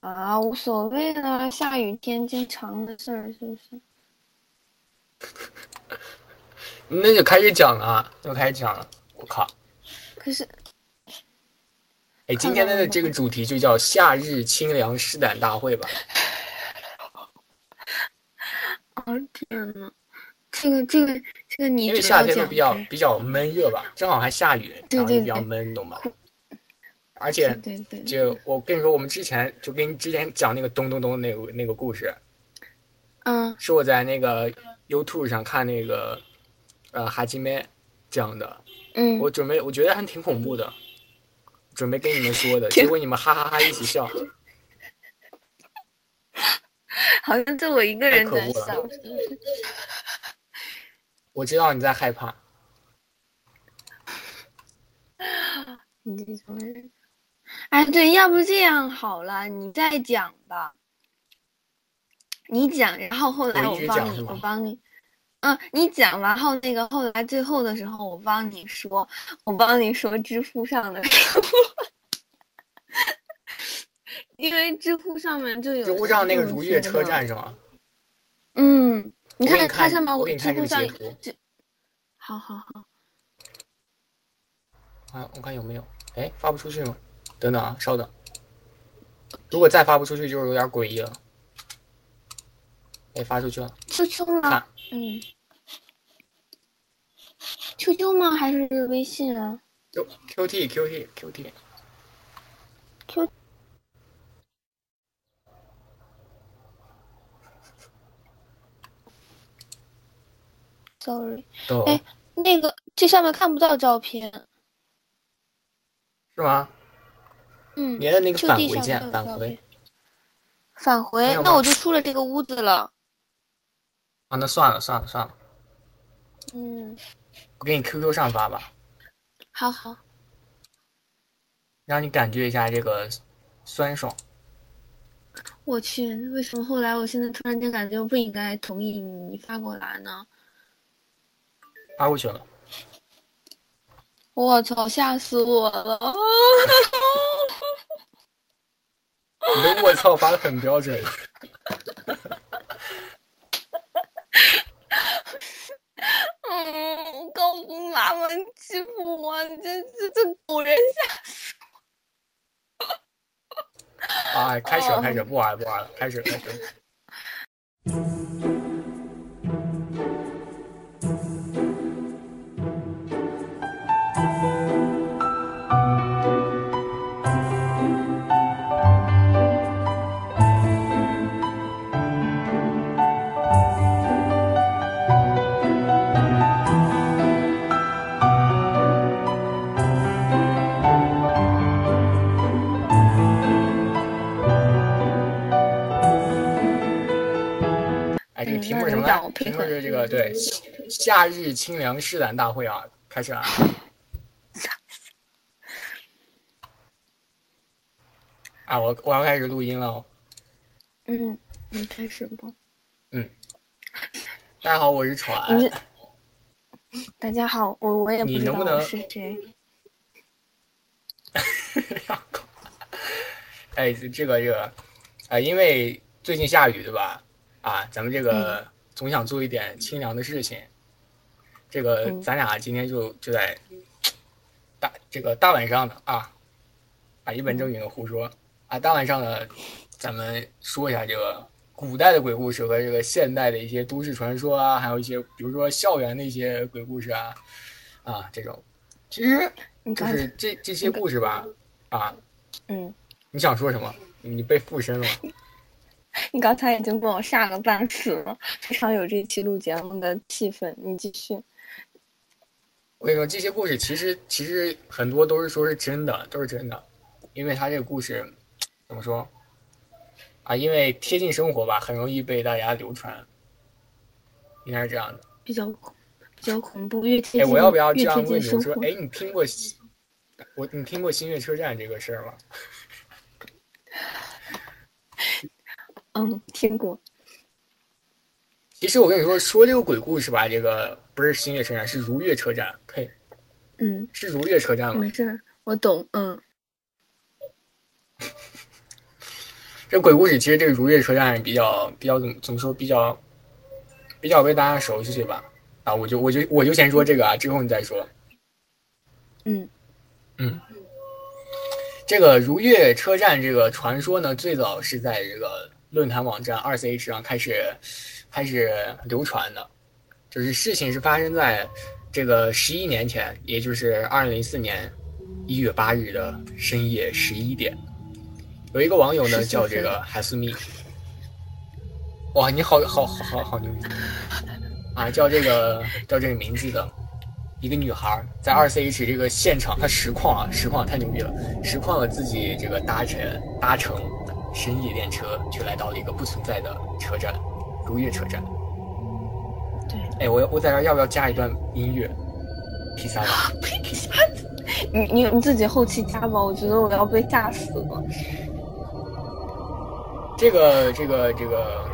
啊，无所谓啦，下雨天经常的事儿，是不是？那就开始讲了啊，就开始讲了。我靠！可是，哎，今天的这个主题就叫夏日清凉试胆大会吧。哦天呐，这个这个这个你因为夏天都比较比较闷热吧，正好还下雨，然后就比较闷，懂吗？而且，对对，就我跟你说，我们之前就跟你之前讲那个咚咚咚那个那个故事，嗯，是我在那个 YouTube 上看那个呃哈基妹讲的，嗯，我准备我觉得还挺恐怖的，准备跟你们说的，结果你们哈哈哈一起笑，好像就我一个人在笑，我知道你在害怕，你这种人。哎，对，要不这样好了，你再讲吧。你讲，然后后来我帮你，我帮你，嗯，你讲完后，那个后来最后的时候，我帮你说，我帮你说知乎上的，因为知乎上面就有。知乎上那个如月车站是吗？嗯，你看它上面，我知乎上这。好好好。啊，我看有没有？哎，发不出去吗？等等啊，稍等。如果再发不出去，就是有点诡异了。哎，发出去了。QQ 吗？嗯。QQ 吗？还是微信啊？Q QT QT QT。Q。Sorry。哎，那个这上面看不到照片。是吗？嗯，你按那个返回键，返回，返回，那我就出了这个屋子了。啊，那算了算了算了。嗯，我给你 QQ 上发吧。好好。让你感觉一下这个酸爽。我去，为什么后来我现在突然间感觉不应该同意你发过来呢？发过去了。我操！吓死我了！你的卧槽发的很标准。嗯，告诉妈妈欺负我，这这这狗人吓死我！哎，开始了，开始，不玩了，不玩了，开始，开始。听说是这个对，夏日清凉试胆大会啊，开始了。啊，我我要开始录音了。嗯，你开始吧。嗯。大家好，我是船。大家好，我我也不知道是谁。哎，这个这个，啊，因为最近下雨对吧？啊，咱们这个。总想做一点清凉的事情，这个咱俩今天就就在大这个大晚上的啊，啊一本正经的胡说。啊，大晚上的咱们说一下这个古代的鬼故事和这个现代的一些都市传说啊，还有一些比如说校园的一些鬼故事啊啊这种，其实就是这这些故事吧啊，嗯，你想说什么？你被附身了。你刚才已经把我吓个半死了，非常有这期录节目的气氛。你继续。我跟你说，这些故事其实其实很多都是说是真的，都是真的，因为他这个故事怎么说啊？因为贴近生活吧，很容易被大家流传，应该是这样的。比较恐，比较恐怖，越贴近哎，我要不要这样问你？说，哎，你听过我？你听过新月车站这个事儿吗？嗯，听过。其实我跟你说，说这个鬼故事吧，这个不是新月车站，是如月车站。呸，嗯，是如月车站吗？没事，我懂。嗯，这鬼故事其实这个如月车站比较比较怎么怎么说比较比较被大家熟悉吧？啊，我就我就我就先说这个啊，之后你再说。嗯嗯，这个如月车站这个传说呢，最早是在这个论坛网站二 C H 上开始开始流传的，就是事情是发生在这个十一年前，也就是二零零四年一月八日的深夜十一点。有一个网友呢，叫这个海思密，哇，你好好好好好牛逼啊！叫这个叫这个名字的一个女孩，在二 C H 这个现场，她实况啊，实况太牛逼了，实况了自己这个搭乘搭乘深夜电车，却来到了一个不存在的车站——如月车站。对，哎，我我在这要不要加一段音乐？P 三，P 三，你你你自己后期加吧，我觉得我要被吓死了。这个这个这个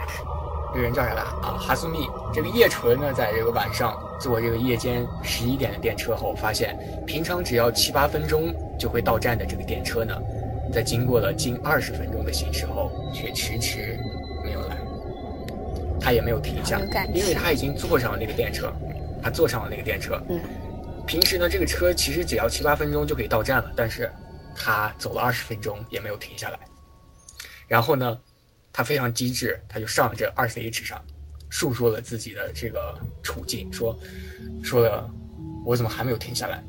这个人叫啥来啊？哈苏密。这个叶纯呢，在这个晚上坐这个夜间十一点的电车后，发现平常只要七八分钟就会到站的这个电车呢，在经过了近二十分钟的行驶后，却迟迟没有来。他也没有停下，因为他已经坐上了那个电车。他坐上了那个电车。嗯。平时呢，这个车其实只要七八分钟就可以到站了，但是他走了二十分钟也没有停下来。然后呢？他非常机智，他就上了这二 C H 上，述说了自己的这个处境，说说了我怎么还没有停下来。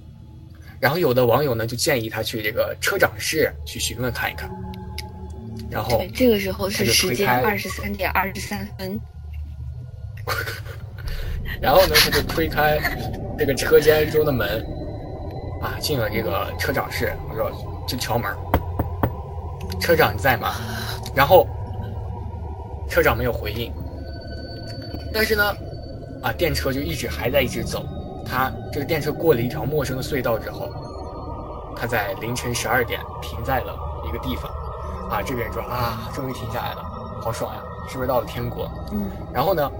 然后有的网友呢就建议他去这个车长室去询问看一看。然后这个时候是时间二十三点二十三分。然后呢，他就推开这个车间中的门，啊，进了这个车长室。我说就敲门，车长你在吗？然后。车长没有回应，但是呢，啊，电车就一直还在一直走。他这个电车过了一条陌生的隧道之后，他在凌晨十二点停在了一个地方。啊，这个人说啊，终于停下来了，好爽呀，是不是到了天国？嗯。然后呢，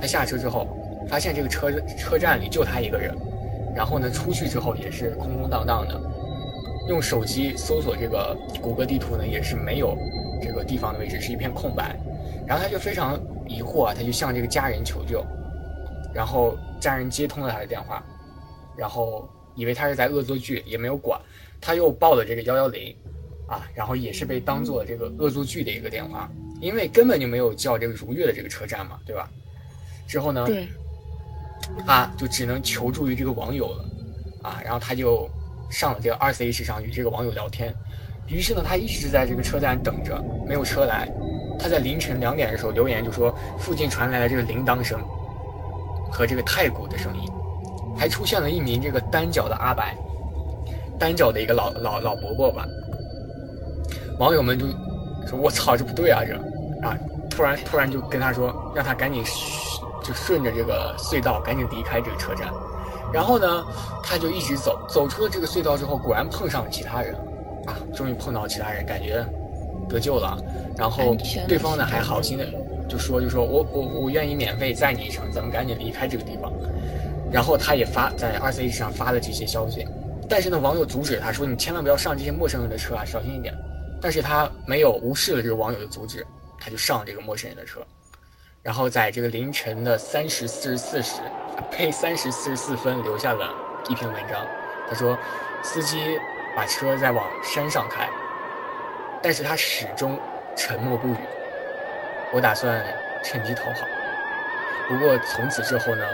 他下车之后，发现这个车车站里就他一个人。然后呢，出去之后也是空空荡荡的。用手机搜索这个谷歌地图呢，也是没有这个地方的位置，是一片空白。然后他就非常疑惑啊，他就向这个家人求救，然后家人接通了他的电话，然后以为他是在恶作剧，也没有管，他又报了这个幺幺零，啊，然后也是被当做这个恶作剧的一个电话，因为根本就没有叫这个如月的这个车站嘛，对吧？之后呢，对，他就只能求助于这个网友了，啊，然后他就上了这个二 C H 上与这个网友聊天，于是呢，他一直在这个车站等着，没有车来。他在凌晨两点的时候留言，就说附近传来了这个铃铛声和这个太鼓的声音，还出现了一名这个单脚的阿白，单脚的一个老老老伯伯吧。网友们就说：“我操，这不对啊！这啊，突然突然就跟他说，让他赶紧就顺着这个隧道赶紧离开这个车站。然后呢，他就一直走，走出了这个隧道之后，果然碰上了其他人啊，终于碰到其他人，感觉。”得救了，然后对方呢还好心的就说就说我我我愿意免费载你一程，咱们赶紧离开这个地方。然后他也发在二 C 上发了这些消息，但是呢网友阻止他说你千万不要上这些陌生人的车啊，小心一点。但是他没有无视了这个网友的阻止，他就上了这个陌生人的车。然后在这个凌晨的三时四十四时，呸，三时四十四分留下了一篇文章。他说司机把车在往山上开。但是他始终沉默不语。我打算趁机逃跑。不过从此之后呢，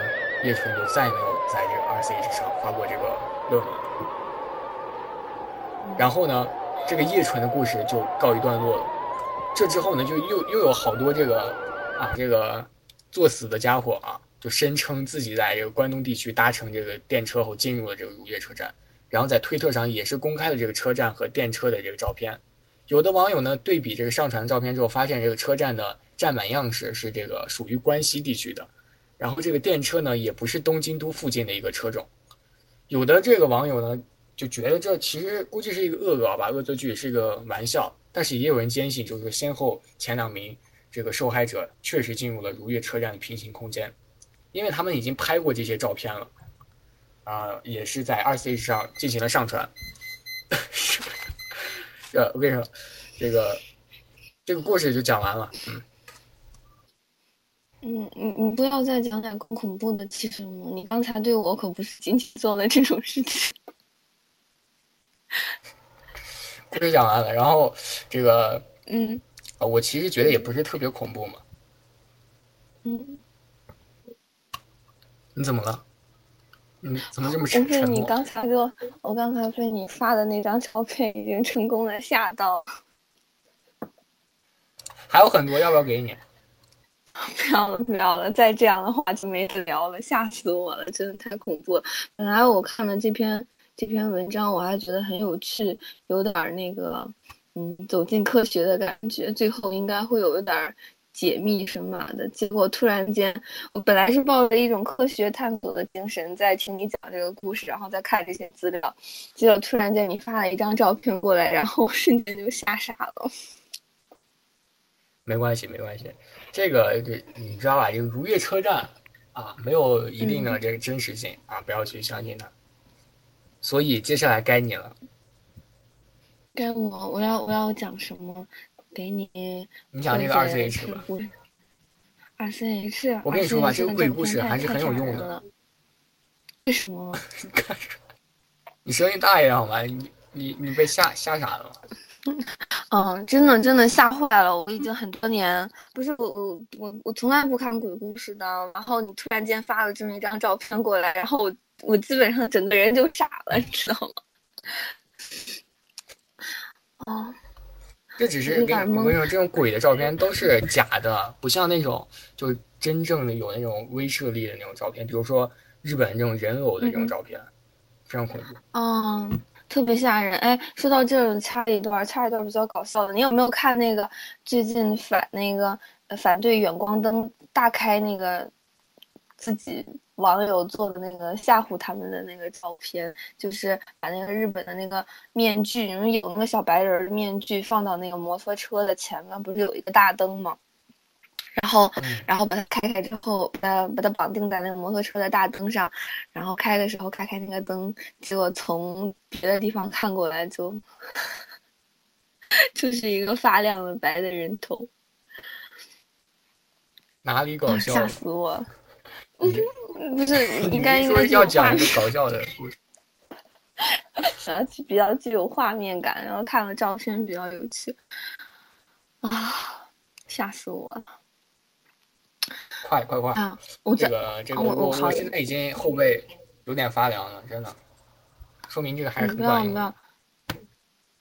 叶纯就再也没有在这个 RCH 上发过这个论文。然后呢，这个叶纯的故事就告一段落了。这之后呢，就又又有好多这个啊，这个作死的家伙啊，就声称自己在这个关东地区搭乘这个电车后进入了这个如月车站，然后在推特上也是公开了这个车站和电车的这个照片。有的网友呢对比这个上传的照片之后，发现这个车站的站满样式是这个属于关西地区的，然后这个电车呢也不是东京都附近的一个车种。有的这个网友呢就觉得这其实估计是一个恶搞吧，恶作剧是一个玩笑，但是也有人坚信，就是先后前两名这个受害者确实进入了如月车站的平行空间，因为他们已经拍过这些照片了，啊，也是在二 C 上进行了上传。呃，我跟你说，这个这个故事就讲完了。嗯。嗯，你你不要再讲点更恐怖的气氛了。你刚才对我可不是仅仅做了这种事情。故事讲完了，然后这个，嗯，啊，我其实觉得也不是特别恐怖嘛。嗯。你怎么了？你怎么这么沉沉默？你刚才给我，我刚才被你发的那张照片已经成功的吓到。还有很多，要不要给你？不要了，不要了！再这样的话就没得聊了，吓死我了，真的太恐怖了。本来我看了这篇这篇文章，我还觉得很有趣，有点那个，嗯，走进科学的感觉，最后应该会有一点解密什么的。结果突然间，我本来是抱着一种科学探索的精神在听你讲这个故事，然后再看这些资料，结果突然间你发了一张照片过来，然后我瞬间就吓傻了。没关系，没关系。这个这你知道吧？这个如月车站啊，没有一定的这个真实性啊，不要去相信它。所以接下来该你了。该我，我要我要讲什么？给你。你讲那个二 C H 吧。二 C H。我跟你说吧，这个鬼故事还是很有用的。为什么？你声音大一点好吗？你你你被吓吓傻了。嗯，真的真的吓坏了！我已经很多年不是我我我我从来不看鬼故事的，然后你突然间发了这么一张照片过来，然后我我基本上整个人就傻了，你知道吗？哦，这只是我跟你说，这种鬼的照片都是假的，不像那种就真正的有那种威慑力的那种照片，比如说日本这种人偶的这种照片，非常恐怖。嗯。特别吓人哎！说到这儿，插一段，插一段比较搞笑的。你有没有看那个最近反那个反对远光灯大开那个自己网友做的那个吓唬他们的那个照片？就是把那个日本的那个面具，有那个小白人面具放到那个摩托车的前面，不是有一个大灯吗？然后，然后把它开开之后，把它把它绑定在那个摩托车的大灯上，然后开的时候开开那个灯，结果从别的地方看过来就，就是一个发亮的白的人头。哪里搞笑？吓死我！不是，应该应该要讲一个搞笑的故事。然后比较具有画面感，然后看了照片比较有趣。啊！吓死我了！快快快！啊我这个这个我我现在已经后背有点发凉了，真的，说明这个还是很管用。不要不要！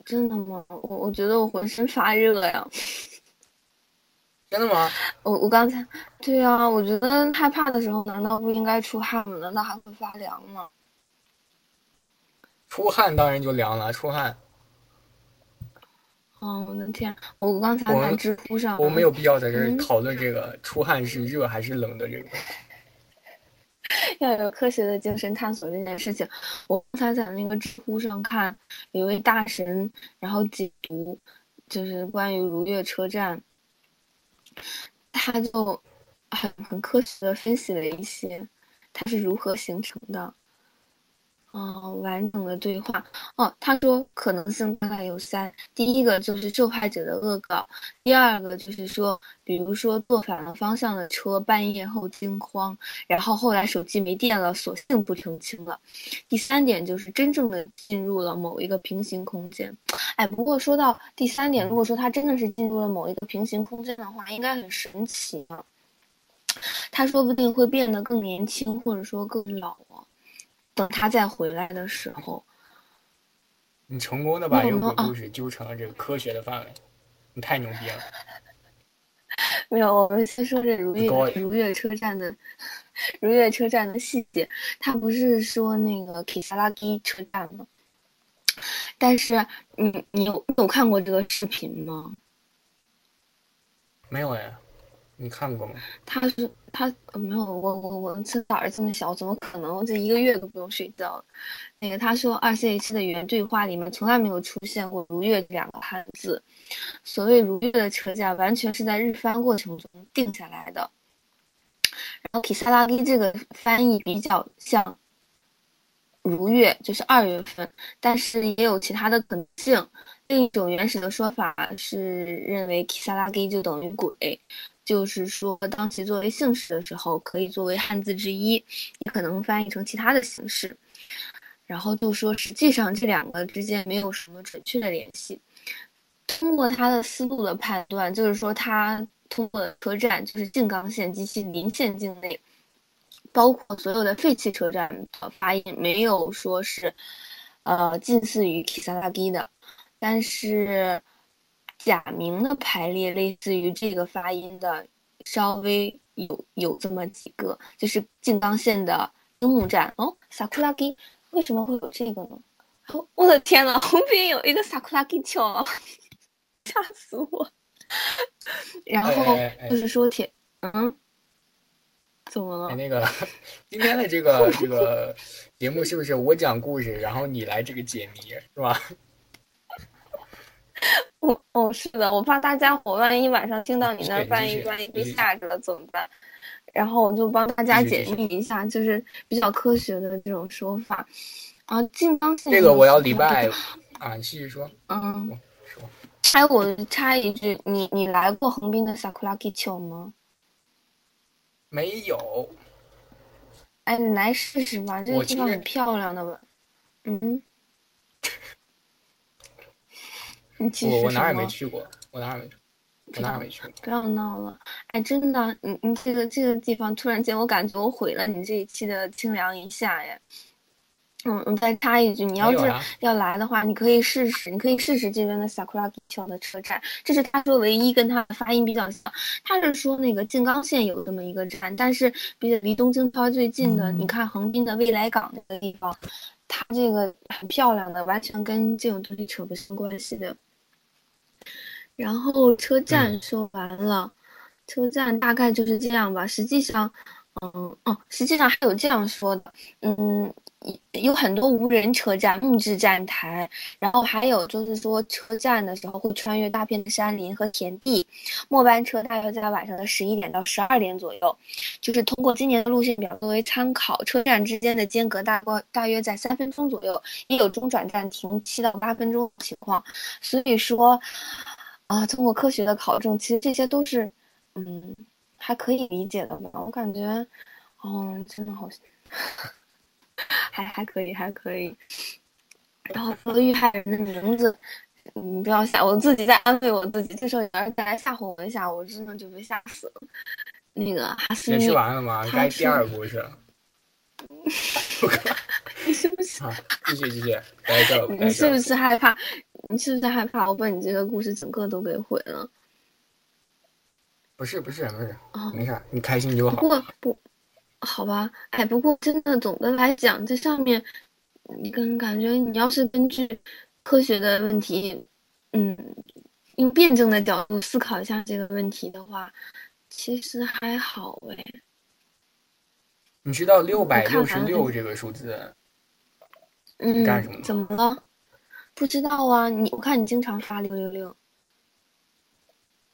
真的吗？我我觉得我浑身发热呀！真的吗？我我刚才对啊，我觉得害怕的时候难道不应该出汗吗？难道还会发凉吗？出汗当然就凉了，出汗。哦，我的天！我刚才在知乎上，我没有必要在这儿讨论这个出汗是热还是冷的这个。要有科学的精神探索这件事情。我刚才在那个知乎上看，有位大神，然后解读，就是关于如月车站，他就很很科学的分析了一些，它是如何形成的。哦，完整的对话哦。他说可能性大概有三：第一个就是受害者的恶搞；第二个就是说，比如说坐反了方向的车，半夜后惊慌，然后后来手机没电了，索性不澄清了；第三点就是真正的进入了某一个平行空间。哎，不过说到第三点，如果说他真的是进入了某一个平行空间的话，应该很神奇呢。他说不定会变得更年轻，或者说更老啊。等他再回来的时候，你成功的把一个鬼故事揪成了这个科学的范围，你太牛逼了。没有，我们先说这如月如月车站的如月车站的细节。他不是说那个 Kisaragi 车站吗？但是，你你有你有看过这个视频吗？没有呀。你看过吗？他是他没有我我我这胆儿这么小，怎么可能？这一个月都不用睡觉。那个他说二 C H 的语言对话里面从来没有出现过“如月”这两个汉字。所谓“如月”的车价完全是在日翻过程中定下来的。然后 “Kisaragi” 这个翻译比较像“如月”，就是二月份，但是也有其他的可能性。另一种原始的说法是认为 Kisaragi 就等于鬼，就是说当其作为姓氏的时候，可以作为汉字之一，也可能翻译成其他的形式。然后就说实际上这两个之间没有什么准确的联系。通过他的思路的判断，就是说他通过的车站就是静冈县及其邻县境内，包括所有的废弃车站的发音没有说是，呃，近似于 Kisaragi 的，但是假名的排列类似于这个发音的稍微有有这么几个，就是静冈县的樱木站哦，Sakuragi 为什么会有这个呢？我的天呐，红边有一个 Sakuragi 桥。吓死我！然后就是说铁，嗯，怎么了？那个今天的这个这个节目是不是我讲故事，然后你来这个解谜，是吧？哦哦，是的，我怕大家伙万一晚上听到你那翻译翻译被吓着了怎么办？然后我就帮大家解密一下，就是比较科学的这种说法。啊，静冈县这个我要礼拜啊，你继续说。嗯。哎，我插一句，你你来过横滨的 Sakuragi 丘吗？没有。哎，你来试试吧，这个地方很漂亮的吧？嗯。你我我哪也没去过，我哪也没去，我哪也没去过。不要闹了，哎，真的，你你这个这个地方，突然间我感觉我毁了你这一期的清凉一下呀。嗯，我再插一句，你要是要来的话，你可以试试，你可以试试这边的 Sakuragi 桥的车站，这是他说唯一跟他的发音比较像。他是说那个静冈县有这么一个站，但是比离东京圈最近的，你看横滨的未来港那个地方，它这个很漂亮的，完全跟这种东西扯不上关系的。然后车站说完了，车站大概就是这样吧。实际上，嗯哦，实际上还有这样说的，嗯。有很多无人车站、木质站台，然后还有就是说车站的时候会穿越大片的山林和田地。末班车大约在晚上的十一点到十二点左右，就是通过今年的路线表作为参考，车站之间的间隔大概大约在三分钟左右，也有中转站停七到八分钟的情况。所以说，啊，通过科学的考证，其实这些都是，嗯，还可以理解的吧？我感觉，哦，真的好。还还可以，还可以。然后那个遇害人的名字，你不要吓，我自己在安慰我自己。这时候有人再来吓唬我一下，我真的就被吓死了。那个哈斯，解释完了吗？该第二个故事了。你是不是？继续继续，来这。你是不是害怕？你是不是害怕我把你这个故事整个都给毁了？不是不是不是，没事，你开心就好。不过不。好吧，哎，不过真的总的来讲，这上面，你跟感觉你要是根据科学的问题，嗯，用辩证的角度思考一下这个问题的话，其实还好哎。你知道六百六十六这个数字，嗯，干什么？怎么了？不知道啊，你我看你经常发六六六，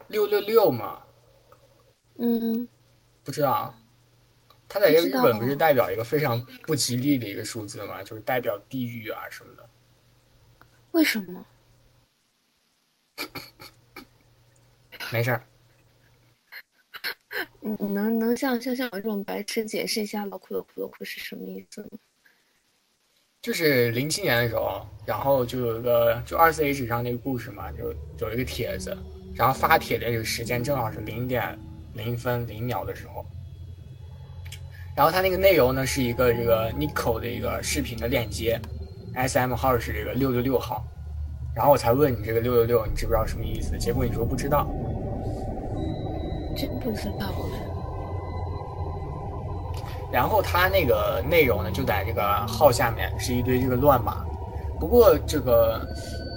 六六六嘛，嗯，不知道。它在这个日本不是代表一个非常不吉利的一个数字吗？就是代表地狱啊什么的。为什么？没事儿。你你能能像像像我这种白痴解释一下“老苦的苦的苦”是什么意思吗？就是零七年的时候，然后就有一个就二四 H 上那个故事嘛，就有一个帖子，然后发帖的这个时间正好是零点零分零秒的时候。然后它那个内容呢是一个这个 n i c o 的一个视频的链接，SM 号是这个六六六号，然后我才问你这个六六六你知不知道什么意思？结果你说不知道，真不知道。然后它那个内容呢就在这个号下面是一堆这个乱码，不过这个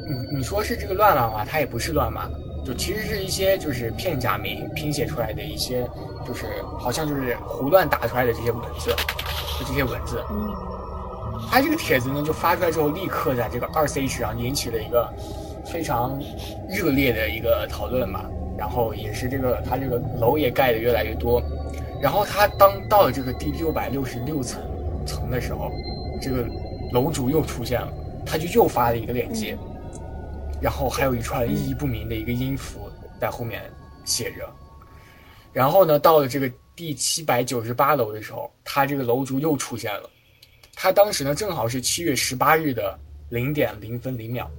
你你说是这个乱码嘛，它也不是乱码，就其实是一些就是片假名拼写出来的一些。就是好像就是胡乱打出来的这些文字，就这些文字。嗯，他这个帖子呢，就发出来之后，立刻在这个二 C 上引起了一个非常热烈的一个讨论嘛。然后也是这个他这个楼也盖的越来越多。然后他当到了这个第六百六十六层层的时候，这个楼主又出现了，他就又发了一个链接。然后还有一串意义不明的一个音符在后面写着。然后呢，到了这个第七百九十八楼的时候，他这个楼主又出现了。他当时呢，正好是七月十八日的零点零分零秒。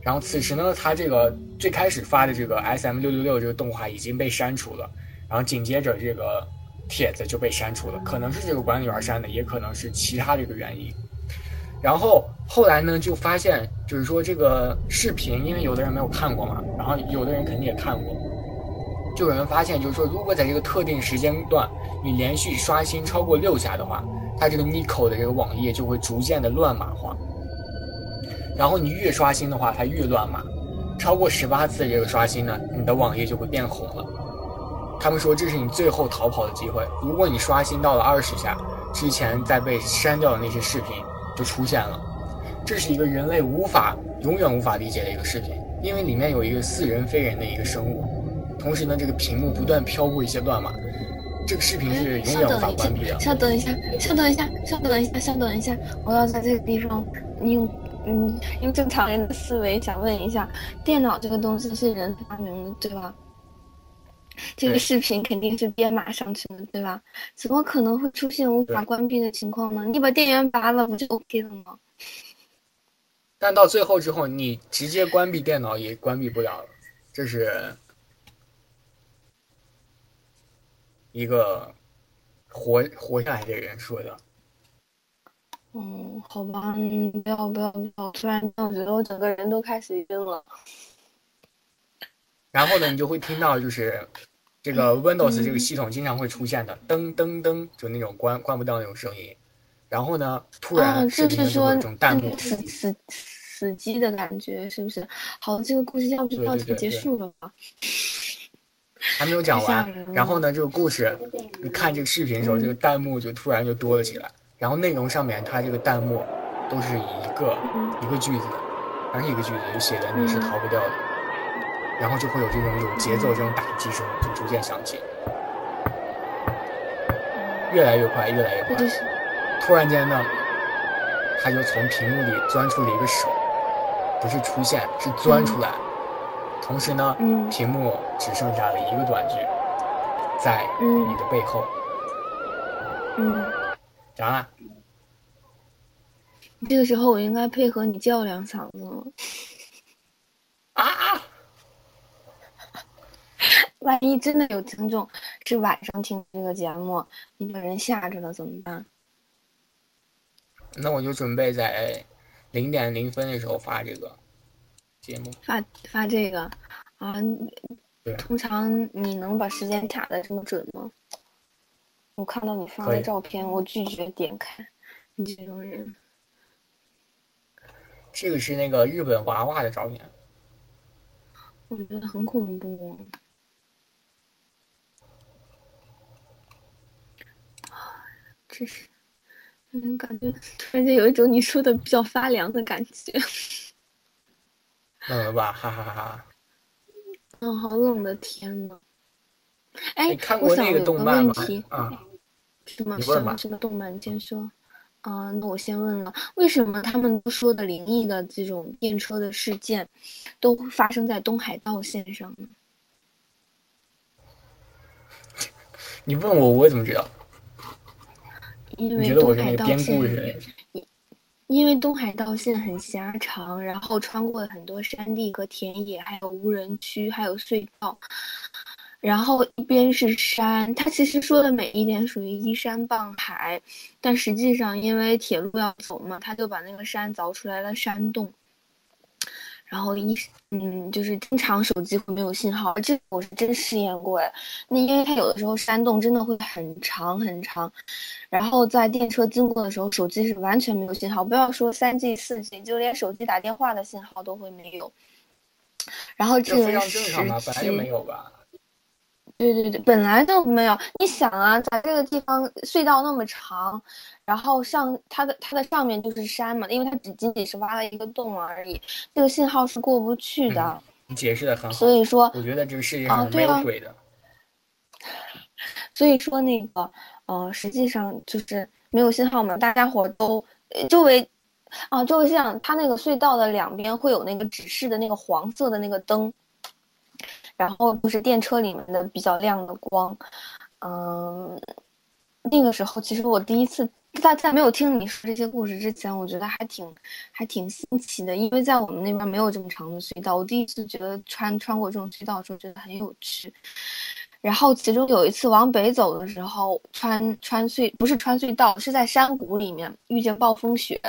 然后此时呢，他这个最开始发的这个 S M 六六六这个动画已经被删除了。然后紧接着这个帖子就被删除了，可能是这个管理员删的，也可能是其他的一个原因。然后后来呢，就发现就是说这个视频，因为有的人没有看过嘛，然后有的人肯定也看过。就有人发现，就是说，如果在这个特定时间段你连续刷新超过六下的话，它这个 Nico 的这个网页就会逐渐的乱码化。然后你越刷新的话，它越乱码。超过十八次这个刷新呢，你的网页就会变红了。他们说这是你最后逃跑的机会。如果你刷新到了二十下，之前在被删掉的那些视频就出现了。这是一个人类无法、永远无法理解的一个视频，因为里面有一个似人非人的一个生物。同时呢，这个屏幕不断飘过一些乱码，这个视频是永远无法关闭的。稍等一下，稍等一下，稍等一下，稍等一下，我要在这个地方用嗯用正常人的思维想问一下，电脑这个东西是人发明的对吧？这个视频肯定是编码上去的对吧？怎么可能会出现无法关闭的情况呢？你把电源拔了不就 OK 了吗？但到最后之后，你直接关闭电脑也关闭不了了，这是。一个活活下来的人说的。嗯，好吧，不要不要不要！突然我觉得我整个人都开始晕了。然后呢，你就会听到就是这个 Windows 这个系统经常会出现的噔噔噔，就那种关关不掉那种声音。然后呢，突然是说那种弹幕死死死机的感觉，是不是？好，这个故事要不就到此结束了吧？还没有讲完，然后呢，这个故事，你看这个视频的时候，这个弹幕就突然就多了起来，然后内容上面它这个弹幕都是一个一个句子，反正一个句子就写的你是逃不掉的，然后就会有这种有节奏这种打击声就逐渐响起，越来越快，越来越快，突然间呢，他就从屏幕里钻出了一个手，不是出现，是钻出来。同时呢，屏幕只剩下了一个短句，在你的背后。嗯，讲了。这个时候我应该配合你叫两嗓子吗？万一真的有听众是晚上听这个节目，你把人吓着了怎么办？那我就准备在零点零分的时候发这个。节目发发这个啊，通常你能把时间卡的这么准吗？我看到你发的照片，我拒绝点开。你这种人，这个是那个日本娃娃的照片，我觉得很恐怖。这是，嗯，感觉突然间有一种你说的比较发凉的感觉。冷了吧，哈哈哈哈！嗯，好冷的天呐。哎，你看过那个动漫吗？啊，什么什么什么动漫？先说。啊，那我先问了，为什么他们都说的灵异的这种电车的事件，都发生在东海道线上呢？你问我，我怎么知道？因为东海道线。因为东海道线很狭长，然后穿过了很多山地和田野，还有无人区，还有隧道。然后一边是山，它其实说的每一点属于依山傍海，但实际上因为铁路要走嘛，他就把那个山凿出来了山洞。然后一嗯，就是经常手机会没有信号，这个我是真试验过哎。那因为它有的时候山洞真的会很长很长，然后在电车经过的时候，手机是完全没有信号，不要说三 G 四 G，就连手机打电话的信号都会没有。然后这个正常本来就没有吧？对对对，本来就没有。你想啊，在这个地方隧道那么长。然后上它的它的上面就是山嘛，因为它只仅仅是挖了一个洞而已，这个信号是过不去的。你解释的很好。所以说，我觉得这个世界上没有鬼的。所以说那个，呃，实际上就是没有信号嘛，大家伙都周围啊，就像它那个隧道的两边会有那个指示的那个黄色的那个灯，然后就是电车里面的比较亮的光。嗯，那个时候其实我第一次在在没有听你说这些故事之前，我觉得还挺还挺新奇的，因为在我们那边没有这么长的隧道。我第一次觉得穿穿过这种隧道的时候，觉得很有趣。然后其中有一次往北走的时候，穿穿隧不是穿隧道，是在山谷里面遇见暴风雪。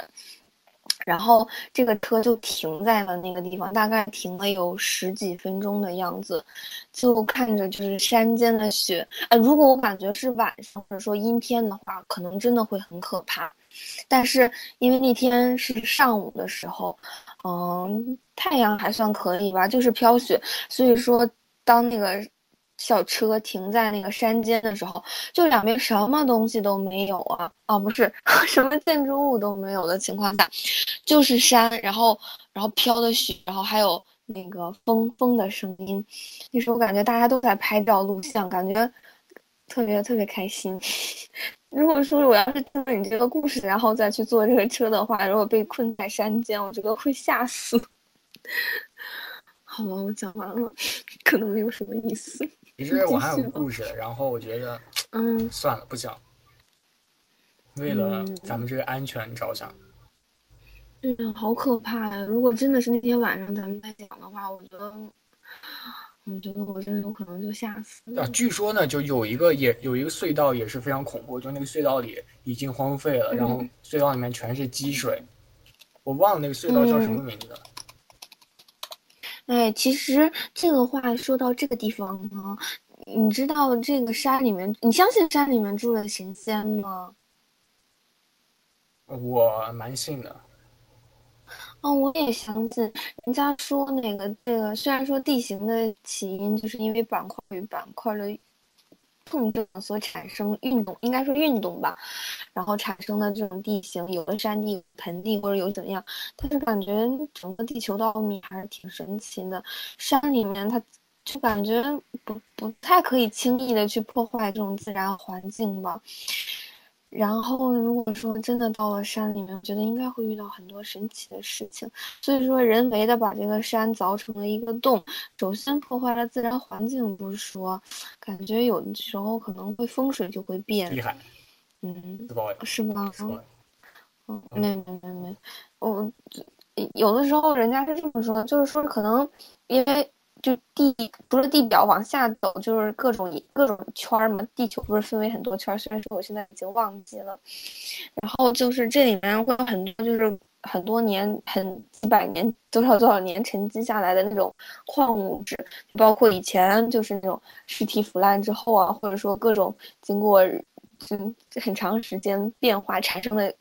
然后这个车就停在了那个地方，大概停了有十几分钟的样子，就看着就是山间的雪。呃，如果我感觉是晚上或者说阴天的话，可能真的会很可怕。但是因为那天是上午的时候，嗯，太阳还算可以吧，就是飘雪，所以说当那个。小车停在那个山间的时候，就两边什么东西都没有啊！哦，不是，什么建筑物都没有的情况下，就是山，然后，然后飘的雪，然后还有那个风风的声音。那时候我感觉大家都在拍照录像，感觉特别特别开心。如果说我要是听了你这个故事，然后再去坐这个车的话，如果被困在山间，我觉得会吓死。好了，我讲完了，可能没有什么意思。其实我还有 故事，然后我觉得，嗯，算了，不讲。为了咱们这个安全着想。嗯，好可怕呀！如果真的是那天晚上咱们在讲的话，我觉得，我觉得我真的有可能就吓死。啊，据说呢，就有一个也有一个隧道也是非常恐怖，就那个隧道里已经荒废了，然后隧道里面全是积水。我忘了那个隧道叫什么名字了。哎，其实这个话说到这个地方呢，你知道这个山里面，你相信山里面住了神仙吗？我蛮信的。哦，我也相信。人家说那个这个，虽然说地形的起因就是因为板块与板块的。碰撞所产生运动，应该说运动吧，然后产生的这种地形，有的山地、盆地或者有怎样，但是感觉整个地球的奥秘还是挺神奇的。山里面，它就感觉不不太可以轻易的去破坏这种自然环境吧。然后，如果说真的到了山里面，我觉得应该会遇到很多神奇的事情。所以说，人为的把这个山凿成了一个洞，首先破坏了自然环境不说，感觉有的时候可能会风水就会变。厉害，嗯，是吗？嗯，没没没没，我有的时候人家是这么说，就是说可能因为。就地不是地表往下走，就是各种各种圈儿嘛。地球不是分为很多圈儿，虽然说我现在已经忘记了。然后就是这里面会有很多，就是很多年、很几百年、多少多少年沉积下来的那种矿物质，包括以前就是那种尸体腐烂之后啊，或者说各种经过就很长时间变化产生的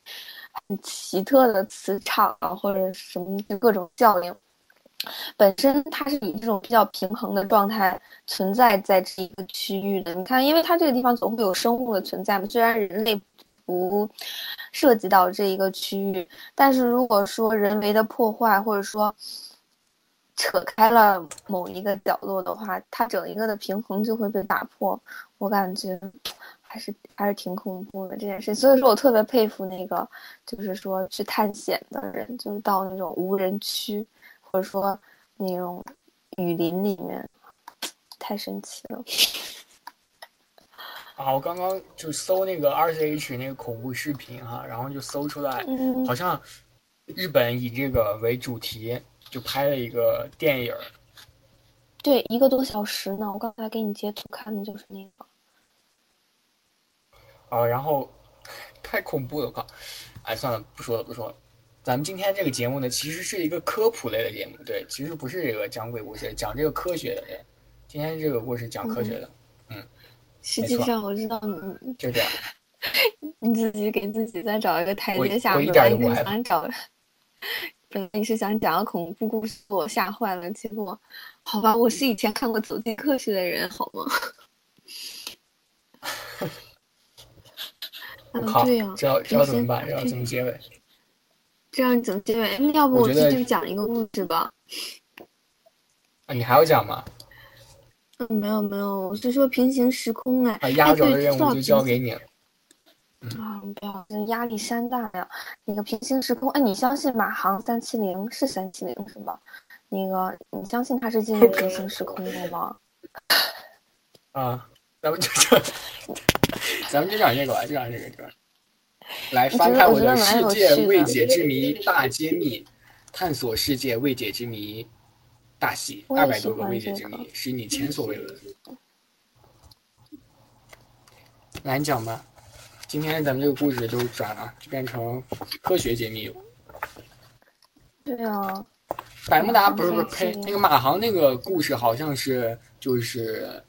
很奇特的磁场啊，或者什么就各种效应。本身它是以这种比较平衡的状态存在在这一个区域的。你看，因为它这个地方总会有生物的存在嘛，虽然人类不涉及到这一个区域，但是如果说人为的破坏或者说扯开了某一个角落的话，它整一个的平衡就会被打破。我感觉还是还是挺恐怖的这件事，所以说我特别佩服那个就是说去探险的人，就是到那种无人区。或者说那种雨林里面，太神奇了。啊，我刚刚就搜那个 R C H 那个恐怖视频哈，然后就搜出来，好像日本以这个为主题就拍了一个电影。对，一个多小时呢。我刚才给你截图看的就是那个。啊，然后太恐怖了，我靠！哎，算了，不说了，不说了。咱们今天这个节目呢，其实是一个科普类的节目，对，其实不是这个讲鬼故事，讲这个科学的。对，今天这个故事讲科学的，嗯，实际上我知道你就这样，你自己给自己再找一个台阶下，我一点不想找。本来你是想讲个恐怖故事，我吓坏了，结果，好吧，我是以前看过《走进科学》的人，好吗？我靠，知道知道怎么办，知道怎么结尾。这样怎么结尾？要不我继续讲一个故事吧？啊，你还要讲吗？嗯，没有没有，我是说平行时空哎。压轴的任务就交给你了。啊，不要，这压力山大呀！那个平行时空，哎，你相信马航三七零是三七零是吧？那个，你相信它是进入平行时空的吗？啊，咱们就讲，咱们就讲这个吧，就讲这个，个。来翻开我的《世界未解之谜大揭秘》，探索世界未解之谜大戏，二百多个未解之谜，是你前所未闻。来，你讲吧。今天咱们这个故事就转了，就变成科学解密。对啊。百慕达不是不是呸，那个马航那个故事好像是就是，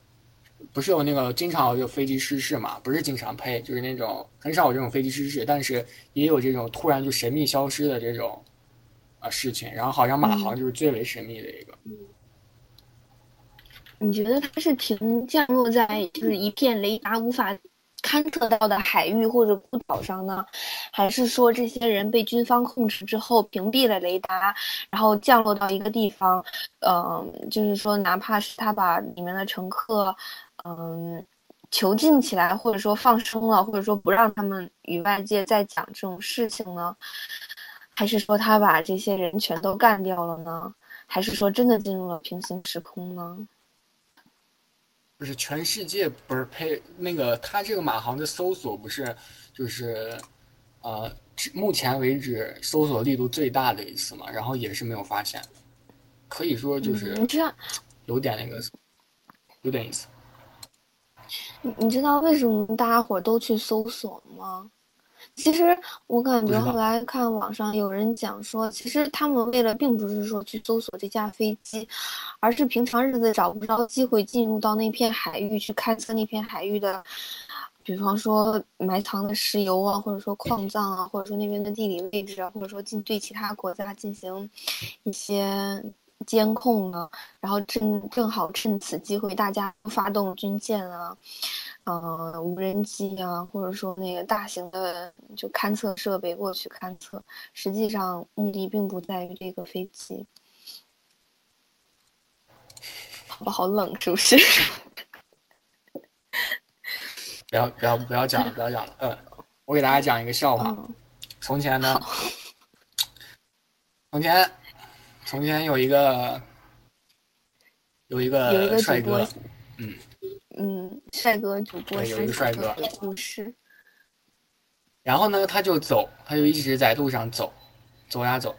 不是有那个经常有飞机失事嘛？不是经常呸，就是那种很少有这种飞机失事，但是也有这种突然就神秘消失的这种啊事情。然后好像马航就是最为神秘的一个。你觉得它是停降落在就是一片雷达无法？勘测到的海域或者孤岛上呢，还是说这些人被军方控制之后屏蔽了雷达，然后降落到一个地方，嗯，就是说哪怕是他把里面的乘客，嗯，囚禁起来，或者说放生了，或者说不让他们与外界再讲这种事情呢？还是说他把这些人全都干掉了呢？还是说真的进入了平行时空呢？不是全世界不是配那个他这个马航的搜索不是就是，呃，目前为止搜索力度最大的一次嘛，然后也是没有发现，可以说就是你知道有点那个有点意思。你你知道为什么大家伙都去搜索吗？其实我感觉后来看网上有人讲说，其实他们为了并不是说去搜索这架飞机，而是平常日子找不着机会进入到那片海域去勘测那片海域的，比方说埋藏的石油啊，或者说矿藏啊，或者说那边的地理位置啊，或者说进对其他国家进行一些监控呢，然后正正好趁此机会，大家发动军舰啊。嗯，无人机啊，或者说那个大型的就勘测设备过去勘测，实际上目的并不在于这个飞机。宝宝好冷？是不是？不要不要不要讲了，不要讲了。嗯，我给大家讲一个笑话。从前呢，从前从前有一个有一个帅哥，嗯。嗯，帅哥主播有一个帅哥故事。然后呢，他就走，他就一直在路上走，走呀走。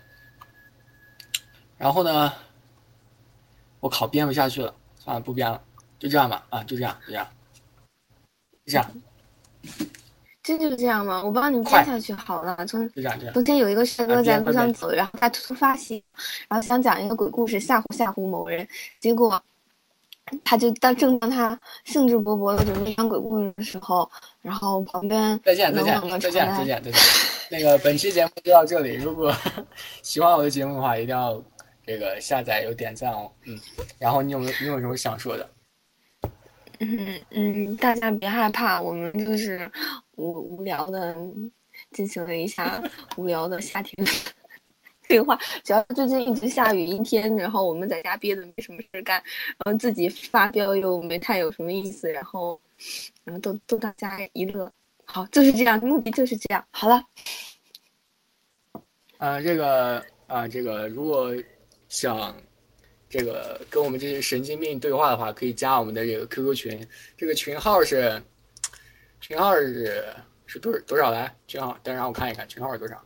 然后呢，我靠，编不下去了，算了，不编了，就这样吧，啊，就这样，就这样，就这样。真就是这样吗？我帮你接下去好了。从就这样，这样。中间有一个帅哥在路上走，然后他突发奇，然后想讲一个鬼故事吓唬吓唬某人，结果。他就当正当他兴致勃勃的准备讲鬼故事的时候，然后旁边再见再见再见再见再见。那个本期节目就到这里，如果 喜欢我的节目的话，一定要这个下载有点赞哦。嗯，然后你有没有你有什么想说的？嗯嗯，大家别害怕，我们就是无无聊的进行了一下无聊的夏天。对话，主要最近一直下雨一天，然后我们在家憋的没什么事干，然后自己发飙又没太有什么意思，然后，然后逗逗大家一乐，好，就是这样，目的就是这样。好了，啊，这个啊，这个如果想这个跟我们这些神经病对话的话，可以加我们的这个 QQ 群，这个群号是群号是是多多少来？群号，等让我看一看，群号是多少？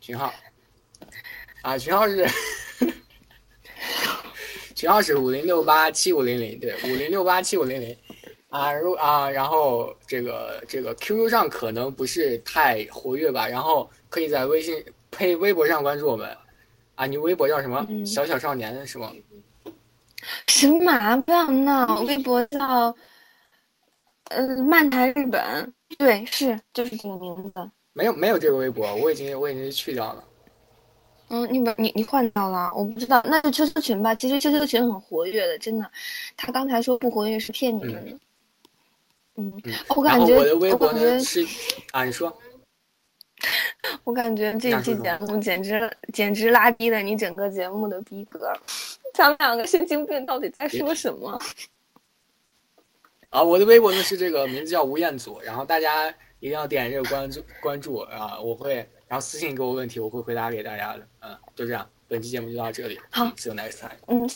群号。啊，群号是群号是五零六八七五零零，对，五零六八七五零零。啊，如啊，然后这个这个 QQ 上可能不是太活跃吧，然后可以在微信呸微博上关注我们。啊，你微博叫什么？小小少年是吗？什么？不要闹！微博叫呃漫谈日本，对，是就是这个名字。没有没有这个微博，我已经我已经去掉了。嗯，你把你你换掉了？我不知道，那就 QQ 群吧。其实 QQ 群很活跃的，真的。他刚才说不活跃是骗你们的。嗯，我感觉我感觉是啊，你说。我感觉这期节目简直简直拉低了你整个节目的逼格。咱们两个神经病到底在说什么？啊，我的微博呢是这个名字叫吴彦祖，然后大家一定要点这个关注关注啊！我会然后私信给我问题，我会回答给大家的。嗯，就这样，本期节目就到这里。好，See you next time。嗯。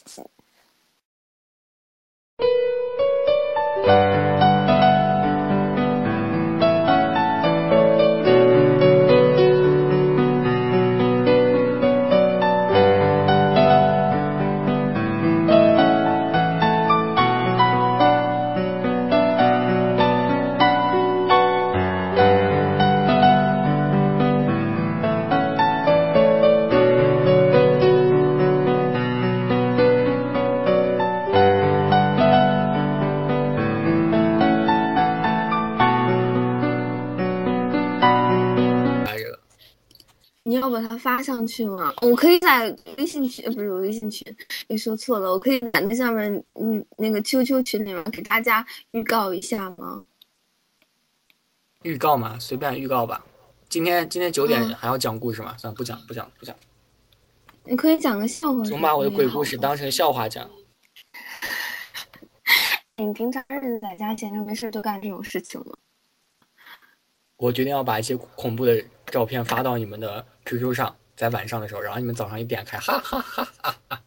发上去吗？我可以在微信群，不是微信群，你说错了。我可以在那上面，嗯，那个 QQ 群里面给大家预告一下吗？预告嘛，随便预告吧。今天今天九点还要讲故事吗？算了，不讲不讲不讲。你可以讲个笑话。总把我的鬼故事当成笑话讲。你平常日子在家闲着没事就干这种事情吗？我决定要把一些恐怖的照片发到你们的 QQ 上，在晚上的时候，然后你们早上一点开，哈哈哈哈哈。